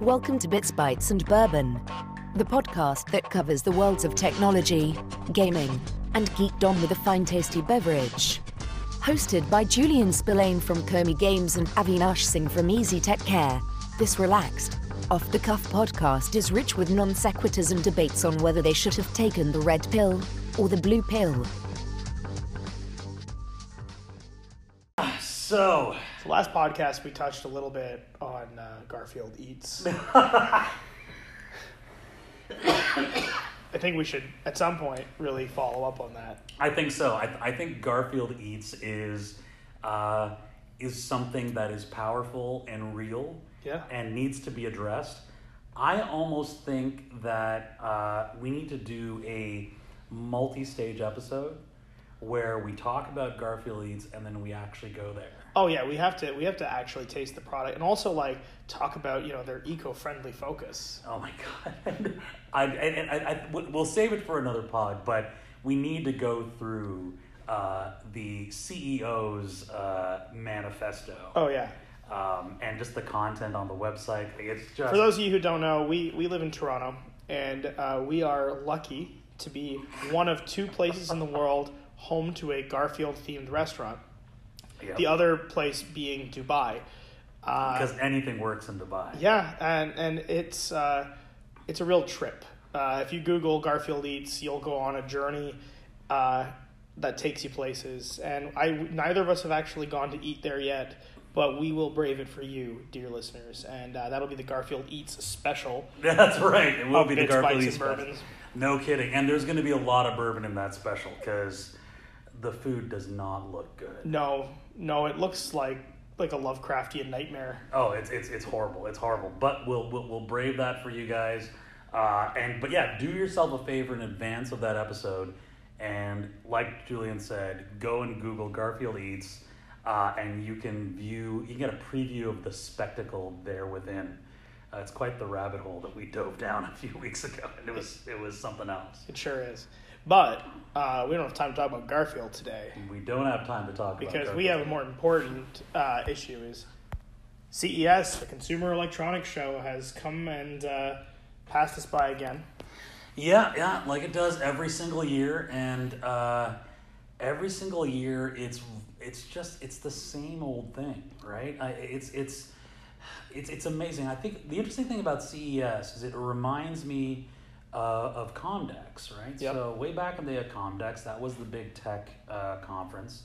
Welcome to Bits, Bytes, and Bourbon, the podcast that covers the worlds of technology, gaming, and geekdom with a fine tasty beverage. Hosted by Julian Spillane from Kermy Games and Avinash Singh from Easy Tech Care, this relaxed, off the cuff podcast is rich with non sequiturs and debates on whether they should have taken the red pill or the blue pill. So, So last podcast we touched a little bit on uh, Garfield Eats. I think we should at some point really follow up on that. I think so. I, I think Garfield Eats is uh, is something that is powerful and real, Yeah. and needs to be addressed. I almost think that uh, we need to do a multi-stage episode where we talk about Garfield Eats and then we actually go there. Oh yeah, we have to we have to actually taste the product and also like talk about you know their eco-friendly focus. Oh my god! I, and, and I, I, we'll save it for another pod, but we need to go through uh, the CEO's uh, manifesto Oh yeah. um, and just the content on the website. It's just For those of you who don't know, we we live in Toronto and uh, we are lucky to be one of two places in the world home to a Garfield themed restaurant. yeah, The other place being Dubai. Uh, because anything works in Dubai. Yeah, and and it's uh, it's a real trip. Uh, if you Google Garfield Eats, you'll go on a journey uh, that takes you places. And I neither of us have actually gone to eat there yet, but we will brave it for you, dear listeners. And uh, that'll be the Garfield Eats special. That's right. It will be the Garfield Eats special. No kidding. And there's going to be a lot of bourbon in that special because the food does not look good. No, no, it looks like like a Lovecraftian nightmare. Oh, it's it's it's horrible. It's horrible. But we'll we'll, we'll brave that for you guys. Uh, and but yeah, do yourself a favor in advance of that episode, and like Julian said, go and Google Garfield Eats, uh, and you can view. You can get a preview of the spectacle there within. Uh, it's quite the rabbit hole that we dove down a few weeks ago, and it was it was something else. It sure is. But uh, we don't have time to talk about Garfield today. We don't have time to talk about because we Garfield have a more important uh, issue is CES, the Consumer Electronics Show, has come and uh, passed us by again. Yeah, yeah, like it does every single year, and uh, every single year it's it's just it's the same old thing, right? I, it's it's it's it's amazing. I think the interesting thing about CES is it reminds me uh, of Comdex, right? Yep. So way back in the day at Comdex, that was the big tech uh, conference,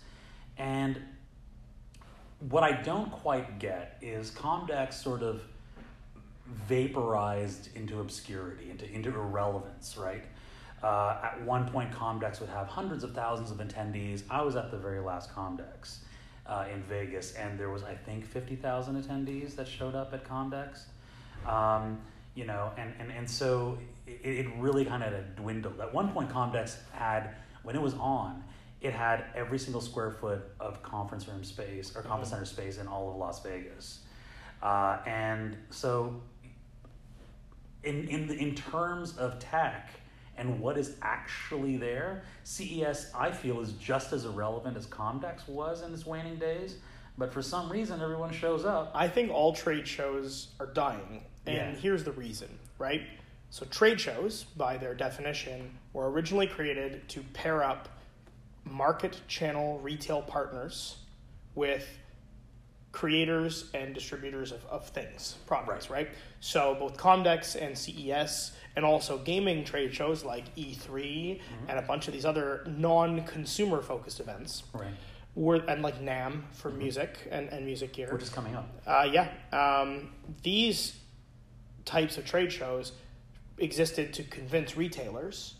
and what I don't quite get is Comdex sort of vaporized into obscurity, into, into irrelevance, right? Uh, at one point, Comdex would have hundreds of thousands of attendees. I was at the very last Comdex uh, in Vegas, and there was, I think, 50,000 attendees that showed up at Comdex. Um, you know, and, and, and so it, it really kind of dwindled. At one point, Comdex had, when it was on, it had every single square foot of conference room space or conference center space in all of Las Vegas. Uh, and so, in, in, the, in terms of tech and what is actually there, CES, I feel, is just as irrelevant as Comdex was in its waning days. But for some reason, everyone shows up. I think all trade shows are dying, and Yeah. here's the reason, right? So, trade shows, by their definition, were originally created to pair up market channel retail partners with creators and distributors of, of things, products, right. So both Comdex and CES, and also gaming trade shows like E3 and a bunch of these other non-consumer focused events, Right. were and like NAMM for music and, and music gear. Which is coming up. Uh, yeah. Um, these types of trade shows existed to convince retailers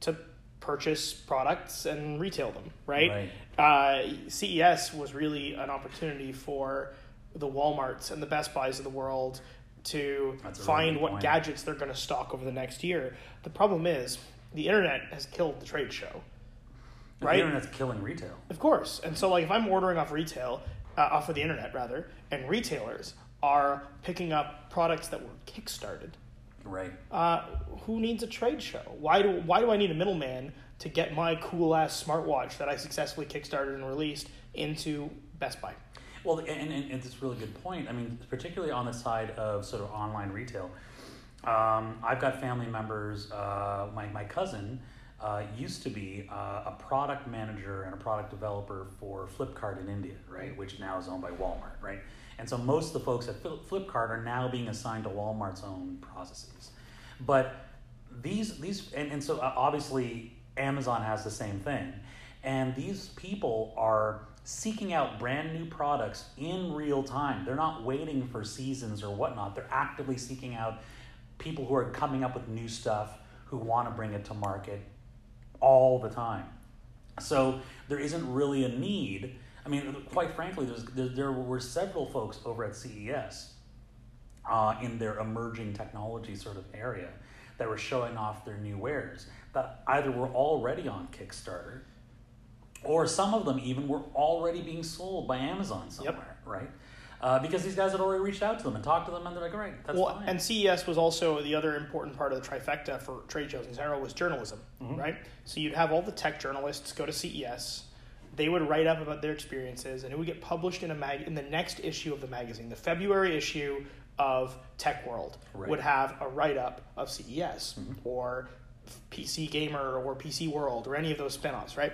to purchase products and retail them, right? Uh, CES was really an opportunity for the Walmarts and the Best Buys of the world to That's a really find what point. gadgets they're going to stock over the next year. The problem is the internet has killed the trade show. Right? The internet's killing retail. Of course. And so, like, if I'm ordering off retail, uh, off of the internet rather, and retailers are picking up products that were kickstarted, Right. uh, who needs a trade show? Why do why do I need a middleman to get my cool ass smartwatch that I successfully kickstarted and released into Best Buy? Well, and, and, and it's a really good point. I mean, particularly on the side of sort of online retail. Um, I've got family members. Uh, my my cousin uh, used to be uh, a product manager and a product developer for Flipkart in India, right, which now is owned by Walmart, right. And so most of the folks at Flipkart are now being assigned to Walmart's own processes. But these these and, and so uh, obviously Amazon has the same thing. And these people are seeking out brand new products in real time. They're not waiting for seasons or whatnot. They're actively seeking out people who are coming up with new stuff who want to bring it to market all the time. So there isn't really a need. I mean, quite frankly, there, there were several folks over at CES uh, in their emerging technology sort of area that were showing off their new wares that either were already on Kickstarter or some of them even were already being sold by Amazon somewhere, yep. right? Uh, because these guys had already reached out to them and talked to them, and they're like, "All right, that's well, fine." And CES was also the other important part of the trifecta for trade shows in general was journalism, mm-hmm. right? So you'd have all the tech journalists go to CES, they would write up about their experiences, and it would get published in a mag in the next issue of the magazine. The February issue of Tech World right. would have a write up of CES mm-hmm. or PC Gamer or PC World or any of those spinoffs, right?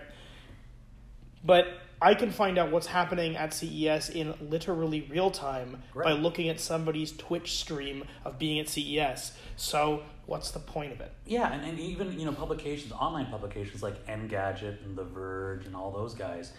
But I can find out what's happening at CES in literally real time by looking at somebody's Twitch stream of being at CES. So what's the point of it? Yeah, and, and even you know publications, online publications like Engadget and The Verge and all those guys,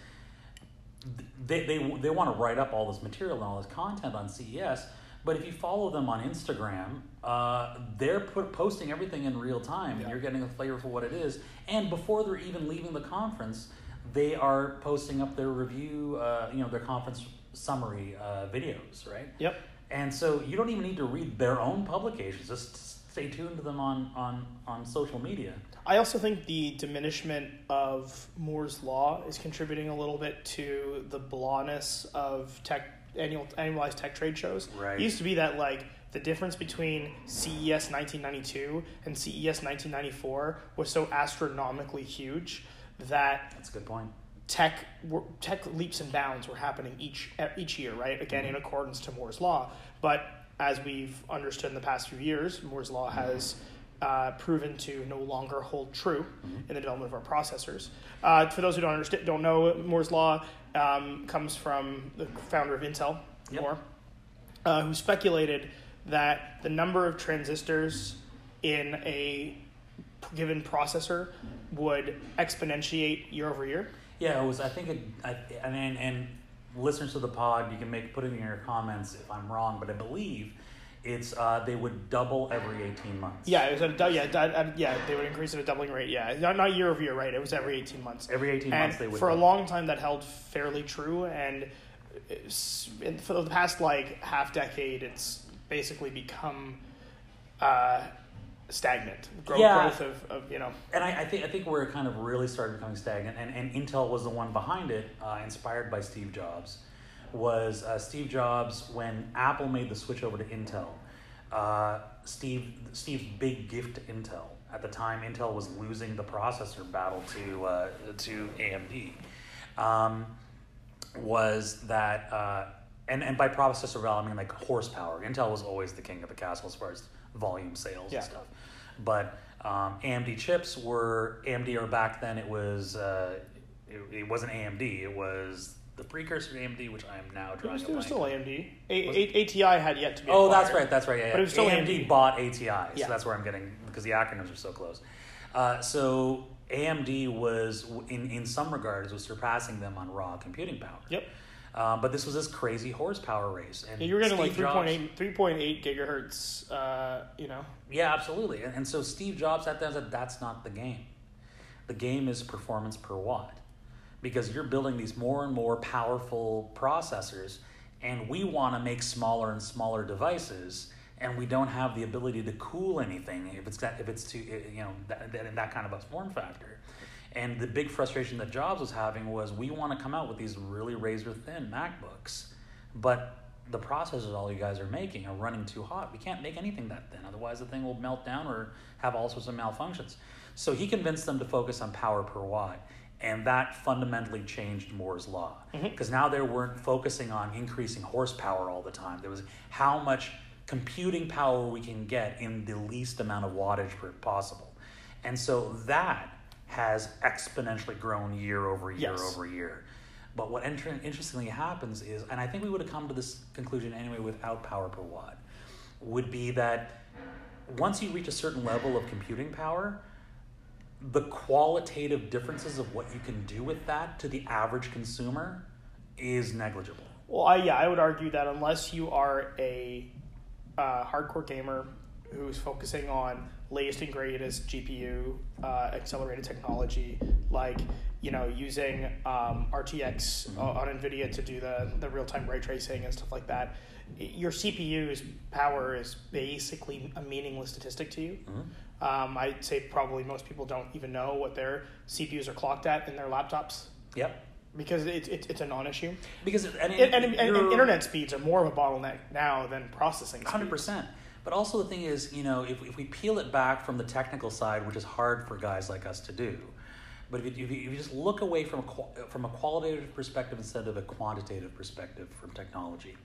they they they want to write up all this material and all this content on CES but if you follow them on Instagram, uh, they're put, posting everything in real time, yeah. and you're getting a flavor for what it is. And before they're even leaving the conference, they are posting up their review, uh, you know, their conference summary uh, videos, right? Yep. And so you don't even need to read their own publications. Just stay tuned to them on on on social media. I also think the diminishment of Moore's law is contributing a little bit to the blahness of tech annual annualized tech trade shows. Right. It used to be that like the difference between CES 1992 and CES 1994 was so astronomically huge that that's a good point. Tech tech leaps and bounds were happening each each year, right? Again, mm-hmm. in accordance to Moore's law. But as we've understood in the past few years, Moore's law has uh, proven to no longer hold true mm-hmm. in the development of our processors. Uh, for those who don't understand, don't know Moore's law, um, comes from the founder of Intel, yep. Moore, uh, who speculated that the number of transistors in a given processor would exponentiate year over year. Yeah, it was. I think it. I, I mean, and listeners to the pod, you can make put it in your comments if I'm wrong, but I believe it's uh, they would double every 18 months. Yeah, it was a, yeah, yeah, they would increase at a doubling rate. Yeah, not, not year over year, right? It was every 18 months. Every 18 and months they would. For double. a long time, that held fairly true, and for the past like half decade, it's basically become uh, stagnant. Growth, yeah. growth of, of, you know. And I, I, think I think we're kind of really started becoming stagnant, and, and Intel was the one behind it, uh, inspired by Steve Jobs was uh, Steve Jobs when Apple made the switch over to Intel. Uh, Steve Steve's big gift to Intel at the time Intel was losing the processor battle to uh, to AMD um, was that uh, and and by processor value I mean like horsepower. Intel was always the king of the castle as far as volume sales yeah. and stuff, but um, AMD chips were AMD or back then it was uh, it, it wasn't AMD it was the precursor to AMD, which I am now drawing. It was, it was still AMD. A- A- ATI had yet to be. Oh, acquired, that's right. That's right. Yeah, but it was still AMD, AMD. bought ATI, so yeah. that's where I'm getting because the acronyms are so close. Uh, so AMD was, in in some regards, was surpassing them on raw computing power. Yep. Um, but this was this crazy horsepower race, and yeah, you were getting like 3.8, 3.8 gigahertz. Uh, you know. Yeah, absolutely. And, and so Steve Jobs sat there and said, "That's not the game. The game is performance per watt." because you're building these more and more powerful processors and we want to make smaller and smaller devices and we don't have the ability to cool anything if it's that if it's too you know that, that that kind of a form factor and the big frustration that jobs was having was we want to come out with these really razor thin macbooks but the processors all you guys are making are running too hot we can't make anything that thin otherwise the thing will melt down or have all sorts of malfunctions so he convinced them to focus on power per watt And that fundamentally changed Moore's law. Mm-hmm. Because now they weren't focusing on increasing horsepower all the time. There was how much computing power we can get in the least amount of wattage per- possible. And so that has exponentially grown year over year Yes. over year. But what inter- interestingly happens is, and I think we would have come to this conclusion anyway without power per watt, would be that once you reach a certain level of computing power, the qualitative differences of what you can do with that to the average consumer is negligible. Well, I, yeah, I would argue that unless you are a uh, hardcore gamer who's focusing on latest and greatest GPU uh, accelerated technology, like you know using um, RTX o- on NVIDIA to do the the real time ray tracing and stuff like that, your CPU's power is basically a meaningless statistic to you. Um, I'd say probably most people don't even know what their CPUs are clocked at in their laptops Yep. because it, it, it's a non-issue. Because and, And, and, and, and internet speeds are more of a bottleneck now than processing. Hundred percent. But also the thing is, you know, if, if we peel it back from the technical side, which is hard for guys like us to do, but if you, if you, just look away from a, from a qualitative perspective instead of a quantitative perspective from technology,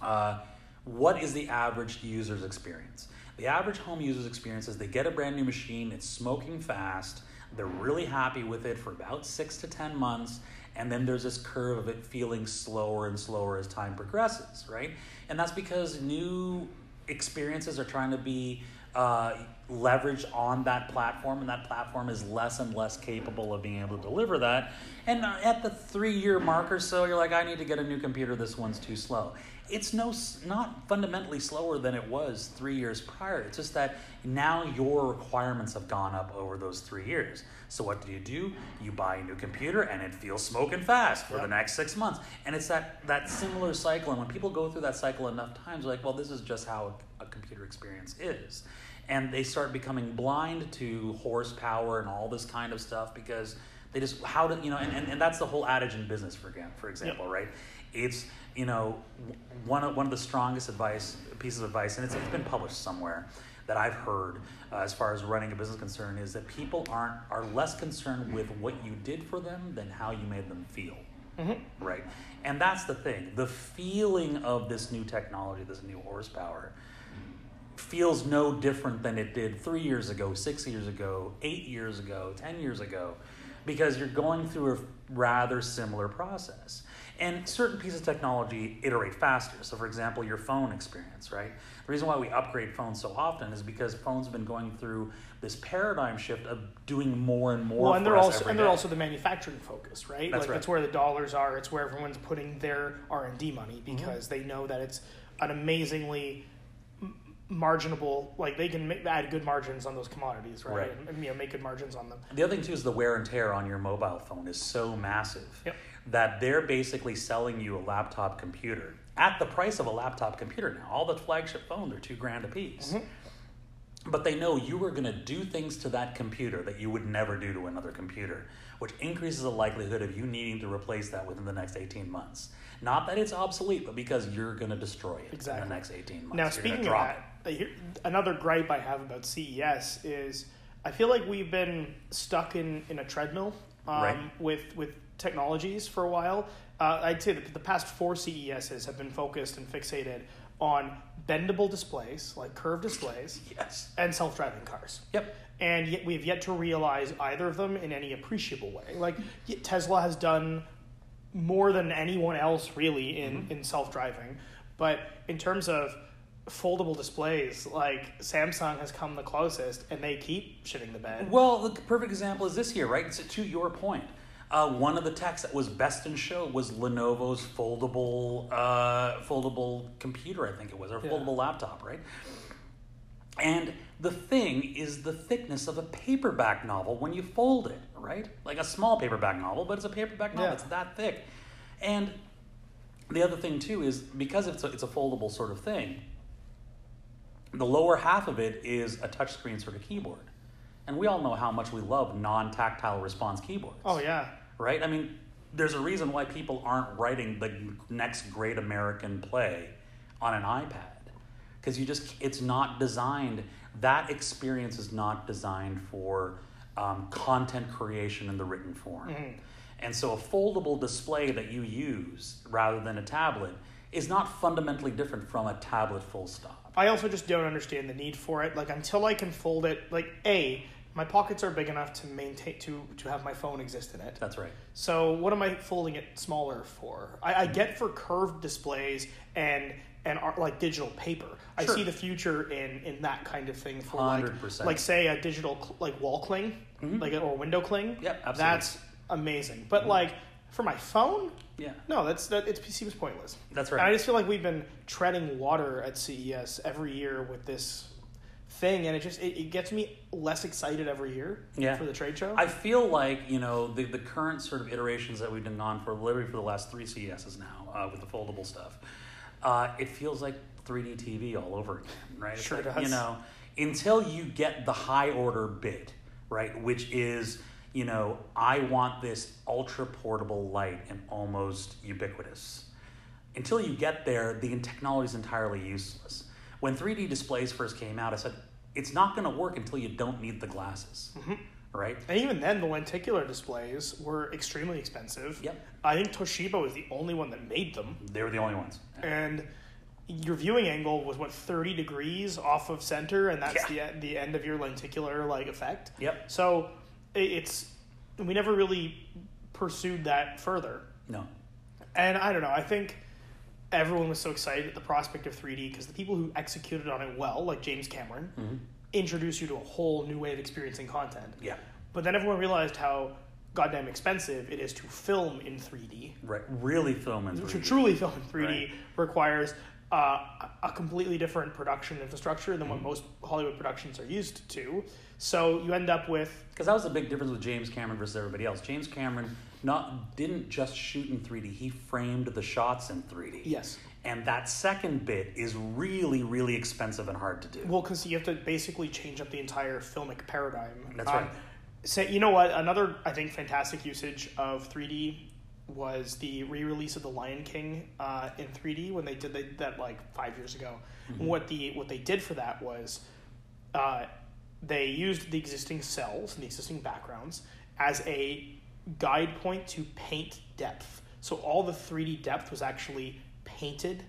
uh, what is the average user's experience? The average home user's experience is they get a brand new machine, it's smoking fast, they're really happy with it for about six to ten months, and then there's this curve of it feeling slower and slower as time progresses, right? And that's because new experiences are trying to be uh, leveraged on that platform, and that platform is less and less capable of being able to deliver that. And uh, at the three-year mark or so, you're like, I need to get a new computer. This one's too slow. It's no, not fundamentally slower than it was three years prior. It's just that now your requirements have gone up over those three years. So what do you do? You buy a new computer, and it feels smoking fast for the next six months. And it's that that similar cycle. And when people go through that cycle enough times, they're like, well, this is just how a, a computer experience is. And they start becoming blind to horsepower and all this kind of stuff because they just how do you know? And, and, and that's the whole adage in business, for for example, right? It's you know one of one of the strongest advice pieces of advice, and it's, it's been published somewhere that I've heard uh, as far as running a business concern is that people aren't are less concerned with what you did for them than how you made them feel right? And that's the thing. The feeling of this new technology, this new horsepower, feels no different than it did three years ago, six years ago, eight years ago, ten years ago, because you're going through a rather similar process. And certain pieces of technology iterate faster. So, for example, your phone experience, right? The reason why we upgrade phones so often is because phones have been going through this paradigm shift of doing more and more. Well, and for they're also and they're day. also the manufacturing focus, right? That's like right. that's where the dollars are. It's where everyone's putting their R and D money Mm-hmm. because they know that it's an amazingly marginable. Like they can make, add good margins on those commodities, right? Right. And, and, you know, make good margins on them. The other thing too is the wear and tear on your mobile phone is so massive Yep. That they're basically selling you a laptop computer at the price of a laptop computer now. All the flagship phones are two grand a piece. But they know you are going to do things to that computer that you would never do to another computer, which increases the likelihood of you needing to replace that within the next 18 months. Not that it's obsolete, but because you're going to destroy it in the next 18 months. Now, You're speaking of that, here, another gripe I have about CES is I feel like we've been stuck in, in a treadmill um, Right. with with technologies for a while. Uh, I'd say that the past four CESs have been focused and fixated on bendable displays, like curved displays. Yes. and self driving cars. Yep. And yet we've yet to realize either of them in any appreciable way. Like Tesla has done more than anyone else really in, in self driving. But in terms of foldable displays, like Samsung has come the closest and they keep shitting the bed. Well, the perfect example is this here, right? So to your point, uh, one of the techs that was best in show was Lenovo's foldable, uh, foldable computer, I think it was, or Yeah. foldable laptop, right? And the thing is the thickness of a paperback novel when you fold it, right? Like a small paperback novel, but it's a paperback novel. Yeah. It's that thick. And the other thing too is because it's a, it's a foldable sort of thing, the lower half of it is a touchscreen sort of keyboard. And we all know how much we love non tactile response keyboards. Oh, yeah. Right? I mean, there's a reason why people aren't writing the next great American play on an iPad. Because you just, it's not designed, that experience is not designed for um, content creation in the written form. Mm-hmm. And so a foldable display that you use rather than a tablet is not fundamentally different from a tablet full stop. I also just don't understand the need for it. Like until I can fold it, like a my pockets are big enough to maintain to to have my phone exist in it. That's right. So what am I folding it smaller for? I, I get for curved displays and and art, like digital paper. I see the future in in that kind of thing for like 100%. like say a digital like wall cling, mm-hmm. like or window cling. Yep, absolutely. That's amazing. But mm-hmm. like for my phone, Yeah. no, that's that it seems pointless. That's And right. I just feel like we've been treading water at CES every year with this thing, and it just it, it gets me less excited every year Yeah. for the trade show. I feel like you know the the current sort of iterations that we've been on for literally for the last three CESs now uh, with the foldable stuff. Uh, it feels like 3D TV all over again, right? Sure like, does. You know, until you get the high order bit, right, which is you know I want this ultra portable light and almost ubiquitous. Until you get there, the technology is entirely useless. When 3D displays first came out, I said it's not going to work until you don't need the glasses, Mm-hmm. right? And even then, the lenticular displays were extremely expensive. Yep. I think Toshiba was the only one that made them. They were the only ones. And your viewing angle was what thirty degrees off of center, and that's Yeah. the the end of your lenticular like effect. Yep. So it's we never really pursued that further. No. And I don't know. I think everyone was so excited at the prospect of 3D because the people who executed on it well, like James Cameron, Mm-hmm. introduced you to a whole new way of experiencing content. Yeah. But then everyone realized how goddamn expensive it is to film in 3D. Right. Really film in 3D. truly film in 3D Right. requires uh, a completely different production infrastructure than what Mm-hmm. most Hollywood productions are used to. So you end up with Because that was the big difference with James Cameron versus everybody else. James Cameron not didn't just shoot in 3D; he framed the shots in 3D. yes, And that second bit is really, really expensive and hard to do. well, because you have to basically change up the entire filmic paradigm. That's right. Say, you know what? Another I think fantastic usage of 3D was the re-release of The Lion King uh, in 3D when they did they, that like five years ago. Mm-hmm. What the what they did for that was uh, they used the existing cells and the existing backgrounds as a guide point to paint depth. So all the 3D depth was actually painted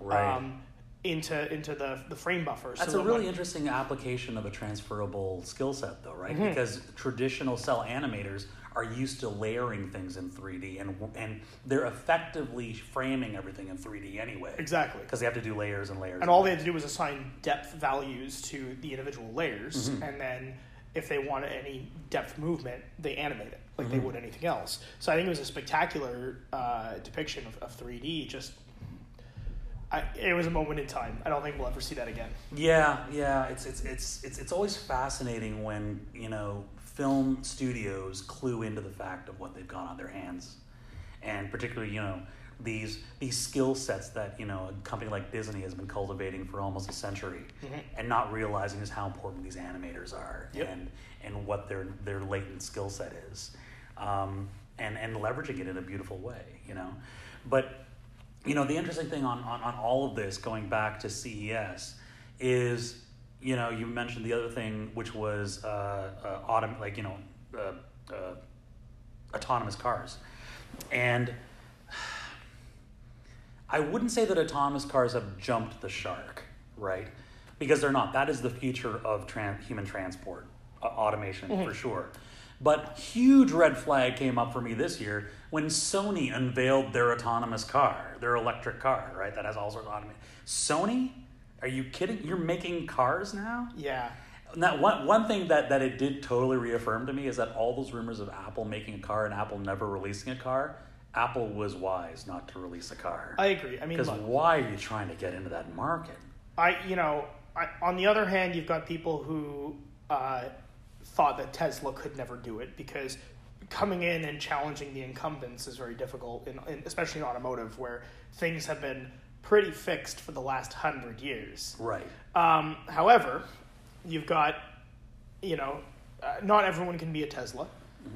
Right. um, into into the the frame buffer. That's so a that really interesting application of a transferable skill set, though, right? Mm-hmm. Because traditional cell animators are used to layering things in 3D, and and they're effectively framing everything in 3D anyway. exactly. Because they have to do layers and layers. And all they had to do was assign depth values to the individual layers, Mm-hmm. and then if they wanted any depth movement, they animate it like Mm-hmm. they would anything else. So I think it was a spectacular uh, depiction of, of 3D. Just, I, it was a moment in time. I don't think we'll ever see that again. Yeah, yeah. It's it's it's it's it's always fascinating when you know film studios clue into the fact of what they've got on their hands, and particularly you know these these skill sets that you know a company like Disney has been cultivating for almost a century, and not realizing is how important these animators are Yep. and and what their their latent skill set is, um, and and leveraging it in a beautiful way. You know, but you know the interesting thing on, on, on all of this going back to ces is you know you mentioned the other thing which was uh, uh, autom- like you know uh, uh, autonomous cars and i wouldn't say that autonomous cars have jumped the shark right because they're not that is the future of tran- human transport uh, automation for sure but huge red flag came up for me this year when Sony unveiled their autonomous car, their electric car, right? That has all sorts of automation. Sony? Are you kidding? You're making cars now? Yeah. That one, one thing that, that it did totally reaffirm to me is that all those rumors of Apple making a car and Apple never releasing a car, Apple was wise not to release a car. I agree. I mean, Because why are you trying to get into that market? I you know, I, on the other hand, you've got people who uh, thought that Tesla could never do it because coming in and challenging the incumbents is very difficult, in, in, especially in automotive, where things have been pretty fixed for the last hundred years. Right. Um, however, you've got, you know, uh, not everyone can be a Tesla,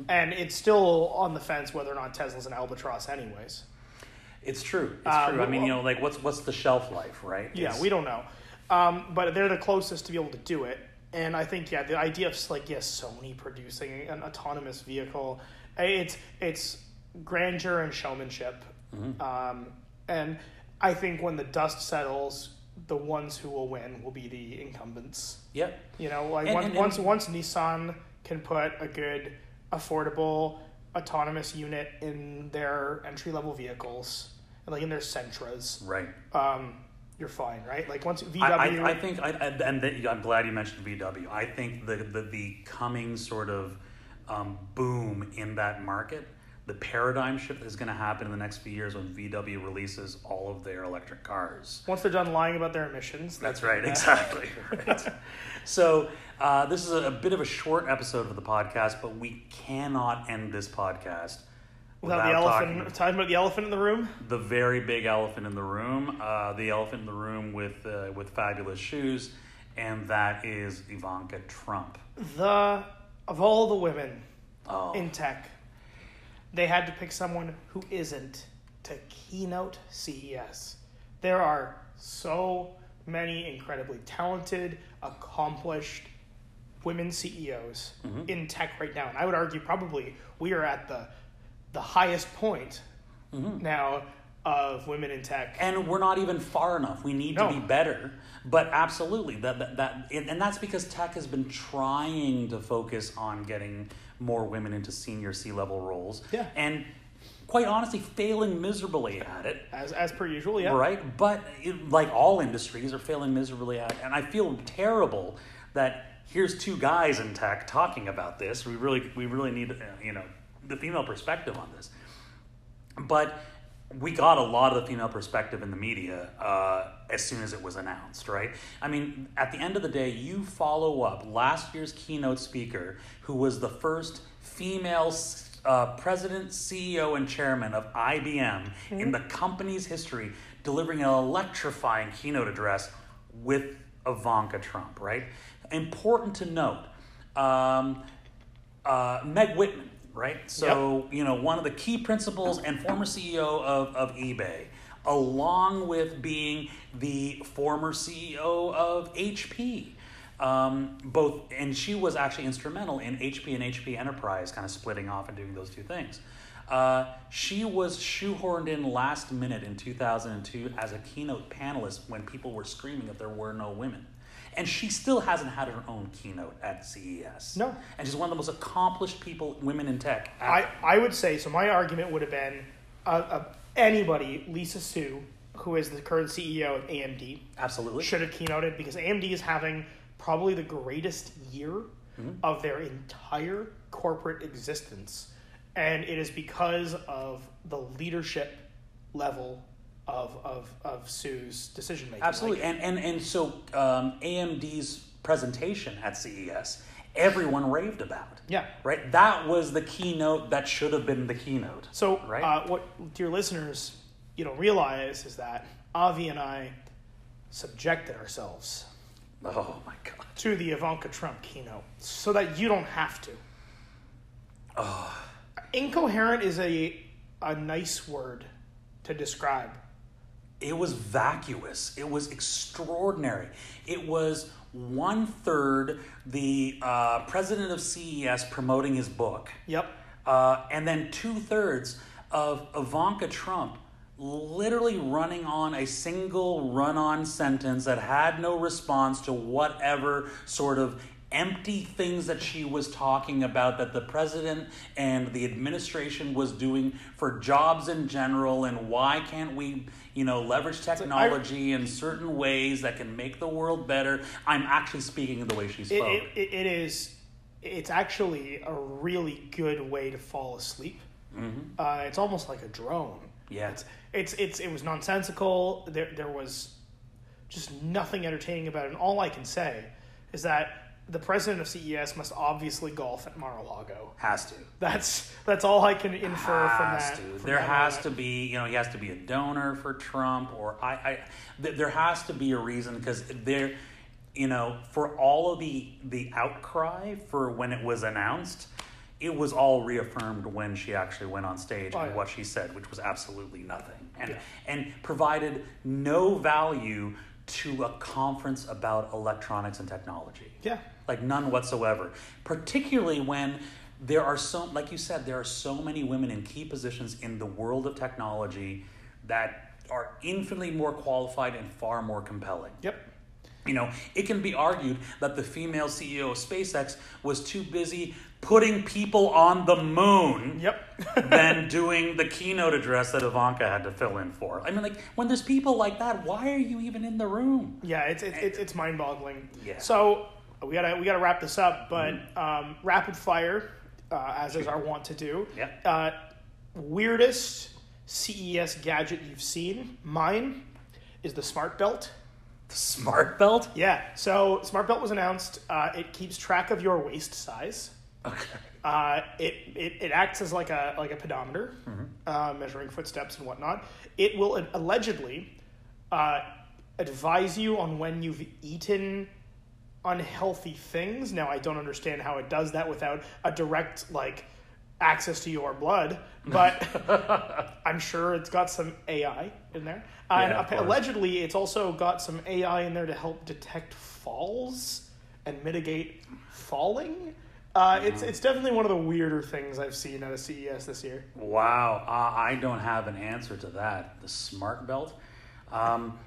and it's still on the fence whether or not Tesla's an albatross, anyways. It's true. It's Uh, true. I mean, you know, like what's what's the shelf life, right? Yeah, It's- we don't know. Um, but they're the closest to be able to do it. and I think yeah, the idea of like yes, Sony producing an autonomous vehicle, it's it's grandeur and showmanship, um, and I think when the dust settles, the ones who will win will be the incumbents. Yep. You know, like And- once and- once and- once Nissan can put a good, affordable, autonomous unit in their entry level vehicles, like in their Sentras, Right. um, you're fine, right? Like once VW, I, I, I think, I, I- and the, I'm glad you mentioned VW. I think the, the, the coming sort of um, boom in that market, the paradigm shift is going to happen in the next few years when VW releases all of their electric cars. once they're done lying about their emissions, That's right, exactly. Right. So, uh, this is a, a bit of a short episode of the podcast, but we cannot end this podcast Without the talking elephant, talking about the elephant in the room. the very big elephant in the room, uh, the elephant in the room with uh, with fabulous shoes, and that is Ivanka Trump. The of all the women Oh, in tech, they had to pick someone who isn't to keynote CES. There are so many incredibly talented, accomplished women CEOs Mm-hmm. in tech right now, and I would argue probably we are at the the highest point Mm-hmm. now of women in tech. and we're not even far enough. We need No. to be better. But absolutely, that that, that and that's because tech has been trying to focus on getting more women into senior C level roles. Yeah. and quite honestly, failing miserably at it. As, as per usual, yeah. right? But it, like all industries are failing miserably at, and I feel terrible that here's two guys in tech talking about this. We really, we really need, uh, you know, the female perspective on this. But we got a lot of the female perspective in the media uh, as soon as it was announced, right? I mean, at the end of the day, you follow up last year's keynote speaker, who was the first female uh, president, CEO, and chairman of IBM in the company's history, delivering an electrifying keynote address with Ivanka Trump, right? Important to note. Um, uh, Meg Whitman, right? So, you know, one of the key principals and former CEO of, of eBay, along with being the former CEO of HP. Um, both, and she was actually instrumental in HP and HP Enterprise kind of splitting off and doing those two things. Uh, she was shoehorned in last minute in 2002 as a keynote panelist when people were screaming that there were no women. And she still hasn't had her own keynote at CES. No. And she's one of the most accomplished people, women in tech. I, I would say so. My argument would have been uh, uh, anybody, Lisa Su, who is the current CEO of AMD, Absolutely. should have keynoted because AMD is having probably the greatest year Mm-hmm. of their entire corporate existence. And it is because of the leadership level of, of, of Su's decision making. Absolutely. and, and, and so um, AMD's presentation at CES, everyone raved about. Yeah. Right? That was the keynote that should have been the keynote. So, Right. uh, what dear listeners, you don't realize is that Avi and I subjected ourselves Oh my God. to the Ivanka Trump keynote so that you don't have to. Oh. Incoherent is a a nice word to describe. It was vacuous. It was extraordinary. It was one third the uh, president of CES promoting his book. Yep. Uh, and then two thirds of Ivanka Trump literally running on a single run on sentence that had no response to whatever sort of empty things that she was talking about that the president and the administration was doing for jobs in general and why can't we you know leverage technology in certain ways that can make the world better i'm actually speaking the way she spoke it, it, it is. It's actually a really good way to fall asleep. Uh, it's almost like a drone. Yeah. It's, it's it's it was nonsensical. There there was just nothing entertaining about it. And all I can say is that the president of CES must obviously golf at Mar-a-Lago. has to That's that's all I can infer from has that. to. from There that has moment. to be, you know, he has to be a donor for Trump, or I, I th- there has to be a reason because there, you know, for all of the the outcry for when it was announced, it was all reaffirmed when she actually went on stage Oh, and yeah. what she said, which was absolutely nothing, and Yeah. and provided no value to a conference about electronics and technology. Yeah. Like none whatsoever. Particularly when there are so, like you said, there are so many women in key positions in the world of technology that are infinitely more qualified and far more compelling. Yep. You know, it can be argued that the female CEO of SpaceX was too busy putting people on the moon Yep. than doing the keynote address that Ivanka had to fill in for. I mean, like, when there's people like that, why are you even in the room? Yeah, it's it's it's, it's mind boggling. Yeah. So we gotta we gotta wrap this up, but um, rapid fire, uh, as is our want to do. Yeah. Uh, weirdest CES gadget you've seen? Mine is the Smart Belt. The smart belt? Yeah. So Smart Belt was announced. Uh, it keeps track of your waist size. Okay. Uh, it, it, it acts as like a like a pedometer, uh, measuring footsteps and whatnot. It will allegedly uh, advise you on when you've eaten unhealthy things. Now, I don't understand how it does that without a direct like access to your blood, but I'm sure it's got some AI in there. Uh, and Yeah, appa- allegedly, it's also got some AI in there to help detect falls and mitigate falling. Uh, it's it's definitely one of the weirder things I've seen at a CES this year. Wow, uh, I don't have an answer to that. The smart belt. Um,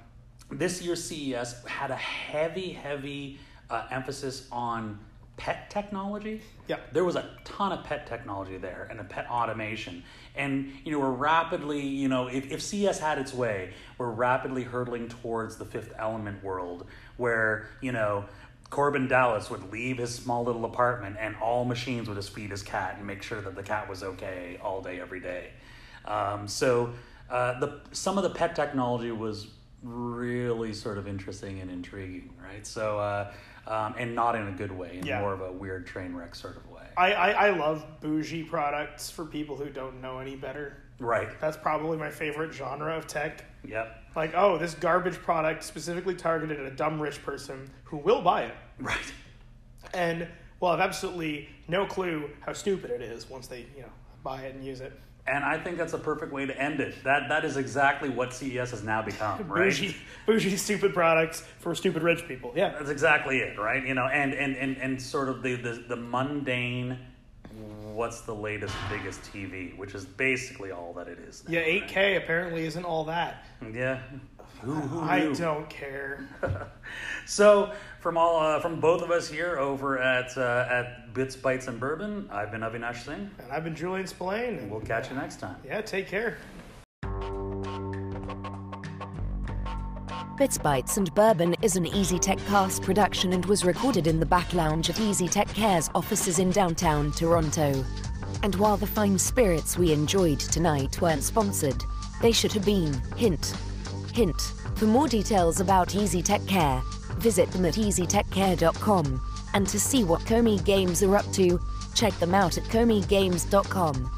this year's CES had a heavy, heavy uh, emphasis on pet technology. Yeah, There was a ton of pet technology there and a pet automation. And, you know, we're rapidly, you know, if, if CS had its way, we're rapidly hurtling towards the fifth element world where, you know, Korben Dallas would leave his small little apartment and all machines would just feed his cat and make sure that the cat was okay all day, every day. Um, so uh, the some of the pet technology was really sort of interesting and intriguing, right? So uh, um, and not in a good way, in Yeah. more of a weird train wreck sort of way. I, I, I love bougie products for people who don't know any better. Right. That's probably my favorite genre of tech. Yep. Like, oh, this garbage product specifically targeted at a dumb rich person who will buy it Right. and will have absolutely no clue how stupid it is once they, you know, buy it and use it. And I think that's a perfect way to end it. That that is exactly what CES has now become, right? Bougie, bougie, stupid products for stupid rich people. Yeah. That's exactly it, right? You know, and and and, and sort of the, the the mundane what's the latest biggest TV, which is basically all that it is. now, Yeah, 8K apparently isn't all that. Yeah. Who, who I don't care. So, from all uh, from both of us here over at uh, at Bits Bytes and Bourbon, I've been Avinash Singh. And I've been Julian Spillane. And We'll catch you next time. yeah, take care. Bits Bytes and Bourbon is an Easy Tech Cast production and was recorded in the back lounge of Easy Tech Care's offices in downtown Toronto. And while the fine spirits we enjoyed tonight weren't sponsored, they should have been. Hint. Hint. For more details about Easy Tech Care, visit them at easytechcare.com. And to see what Comey Games are up to, check them out at comeygames.com.